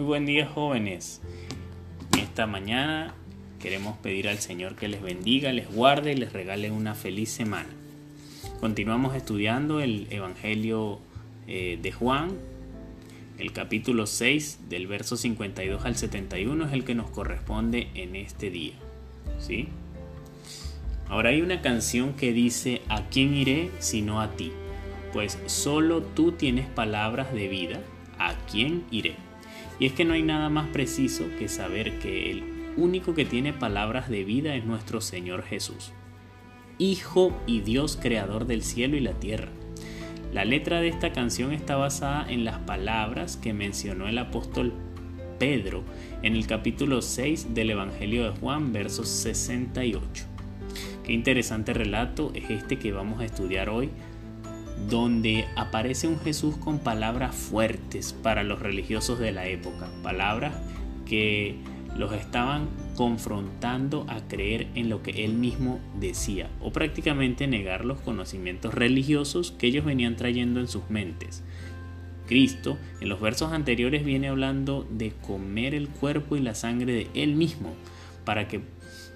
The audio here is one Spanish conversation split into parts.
Muy buen día jóvenes. En esta mañana queremos pedir al Señor que les bendiga, les guarde y les regale una feliz semana. Continuamos estudiando el Evangelio eh, de Juan. El capítulo 6 del verso 52 al 71 es el que nos corresponde en este día. ¿Sí? Ahora hay una canción que dice, ¿a quién iré sino a ti? Pues solo tú tienes palabras de vida, ¿a quién iré? Y es que no hay nada más preciso que saber que el único que tiene palabras de vida es nuestro Señor Jesús, Hijo y Dios creador del cielo y la tierra. La letra de esta canción está basada en las palabras que mencionó el apóstol Pedro en el capítulo 6 del Evangelio de Juan, versos 68. Qué interesante relato es este que vamos a estudiar hoy donde aparece un Jesús con palabras fuertes para los religiosos de la época, palabras que los estaban confrontando a creer en lo que él mismo decía o prácticamente negar los conocimientos religiosos que ellos venían trayendo en sus mentes. Cristo en los versos anteriores viene hablando de comer el cuerpo y la sangre de él mismo para que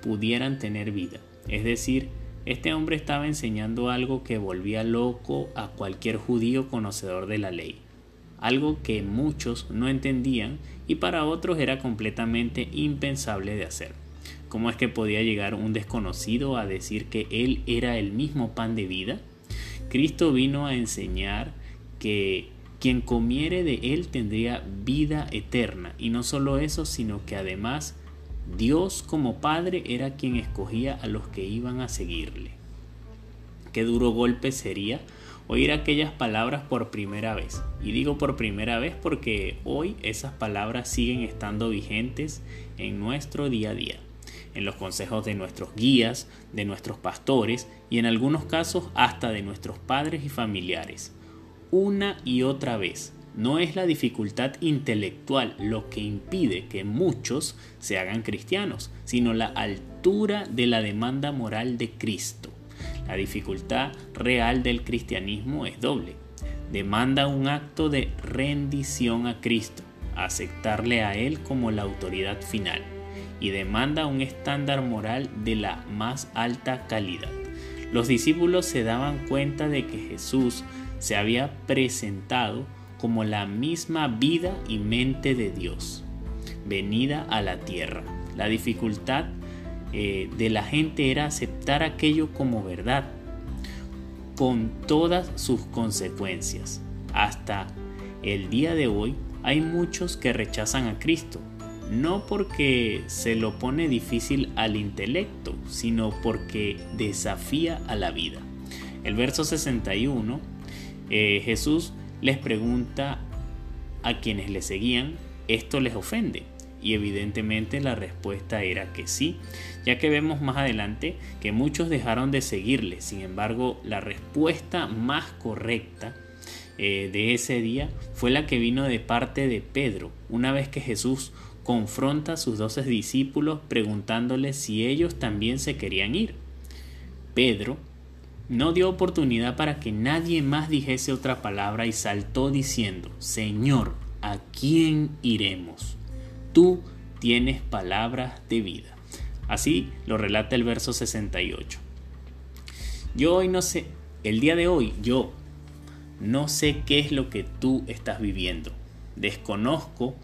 pudieran tener vida, es decir, este hombre estaba enseñando algo que volvía loco a cualquier judío conocedor de la ley, algo que muchos no entendían y para otros era completamente impensable de hacer. ¿Cómo es que podía llegar un desconocido a decir que él era el mismo pan de vida? Cristo vino a enseñar que quien comiere de él tendría vida eterna y no solo eso, sino que además Dios como Padre era quien escogía a los que iban a seguirle. Qué duro golpe sería oír aquellas palabras por primera vez. Y digo por primera vez porque hoy esas palabras siguen estando vigentes en nuestro día a día, en los consejos de nuestros guías, de nuestros pastores y en algunos casos hasta de nuestros padres y familiares. Una y otra vez, no es la dificultad intelectual lo que impide que muchos se hagan cristianos, sino la altura de la demanda moral de Cristo. La dificultad real del cristianismo es doble. Demanda un acto de rendición a Cristo, aceptarle a Él como la autoridad final, y demanda un estándar moral de la más alta calidad. Los discípulos se daban cuenta de que Jesús se había presentado como la misma vida y mente de Dios, venida a la tierra. La dificultad eh, de la gente era aceptar aquello como verdad, con todas sus consecuencias. Hasta el día de hoy hay muchos que rechazan a Cristo, no porque se lo pone difícil al intelecto, sino porque desafía a la vida. El verso 61, eh, Jesús les pregunta a quienes le seguían, ¿esto les ofende? Y evidentemente la respuesta era que sí, ya que vemos más adelante que muchos dejaron de seguirle. Sin embargo, la respuesta más correcta eh, de ese día fue la que vino de parte de Pedro, una vez que Jesús confronta a sus doce discípulos preguntándoles si ellos también se querían ir. Pedro no dio oportunidad para que nadie más dijese otra palabra y saltó diciendo, Señor, ¿a quién iremos? Tú tienes palabras de vida. Así lo relata el verso 68. Yo hoy no sé, el día de hoy yo no sé qué es lo que tú estás viviendo. Desconozco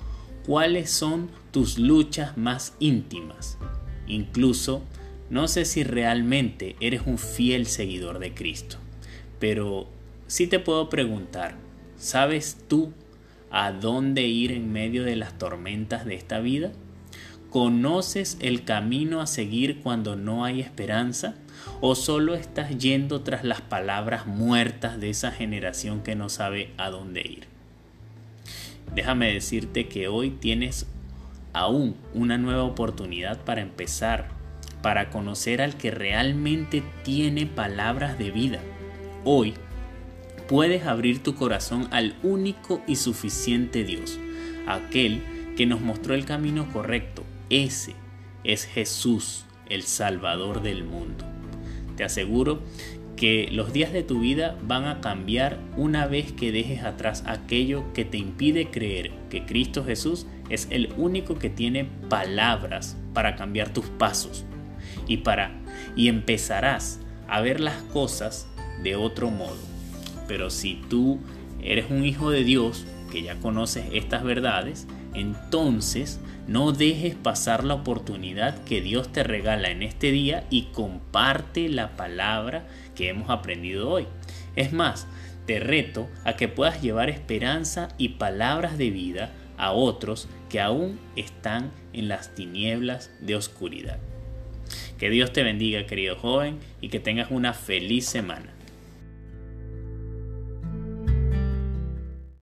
cuáles son tus luchas más íntimas. Incluso no sé si realmente eres un fiel seguidor de Cristo, pero sí te puedo preguntar, ¿sabes tú a dónde ir en medio de las tormentas de esta vida? ¿Conoces el camino a seguir cuando no hay esperanza? ¿O solo estás yendo tras las palabras muertas de esa generación que no sabe a dónde ir? Déjame decirte que hoy tienes aún una nueva oportunidad para empezar para conocer al que realmente tiene palabras de vida. Hoy puedes abrir tu corazón al único y suficiente Dios, aquel que nos mostró el camino correcto. Ese es Jesús, el Salvador del mundo. Te aseguro que los días de tu vida van a cambiar una vez que dejes atrás aquello que te impide creer que Cristo Jesús es el único que tiene palabras para cambiar tus pasos y para y empezarás a ver las cosas de otro modo. Pero si tú eres un hijo de Dios que ya conoces estas verdades, entonces no dejes pasar la oportunidad que Dios te regala en este día y comparte la palabra que hemos aprendido hoy. Es más, te reto a que puedas llevar esperanza y palabras de vida a otros que aún están en las tinieblas de oscuridad. Que Dios te bendiga, querido joven, y que tengas una feliz semana.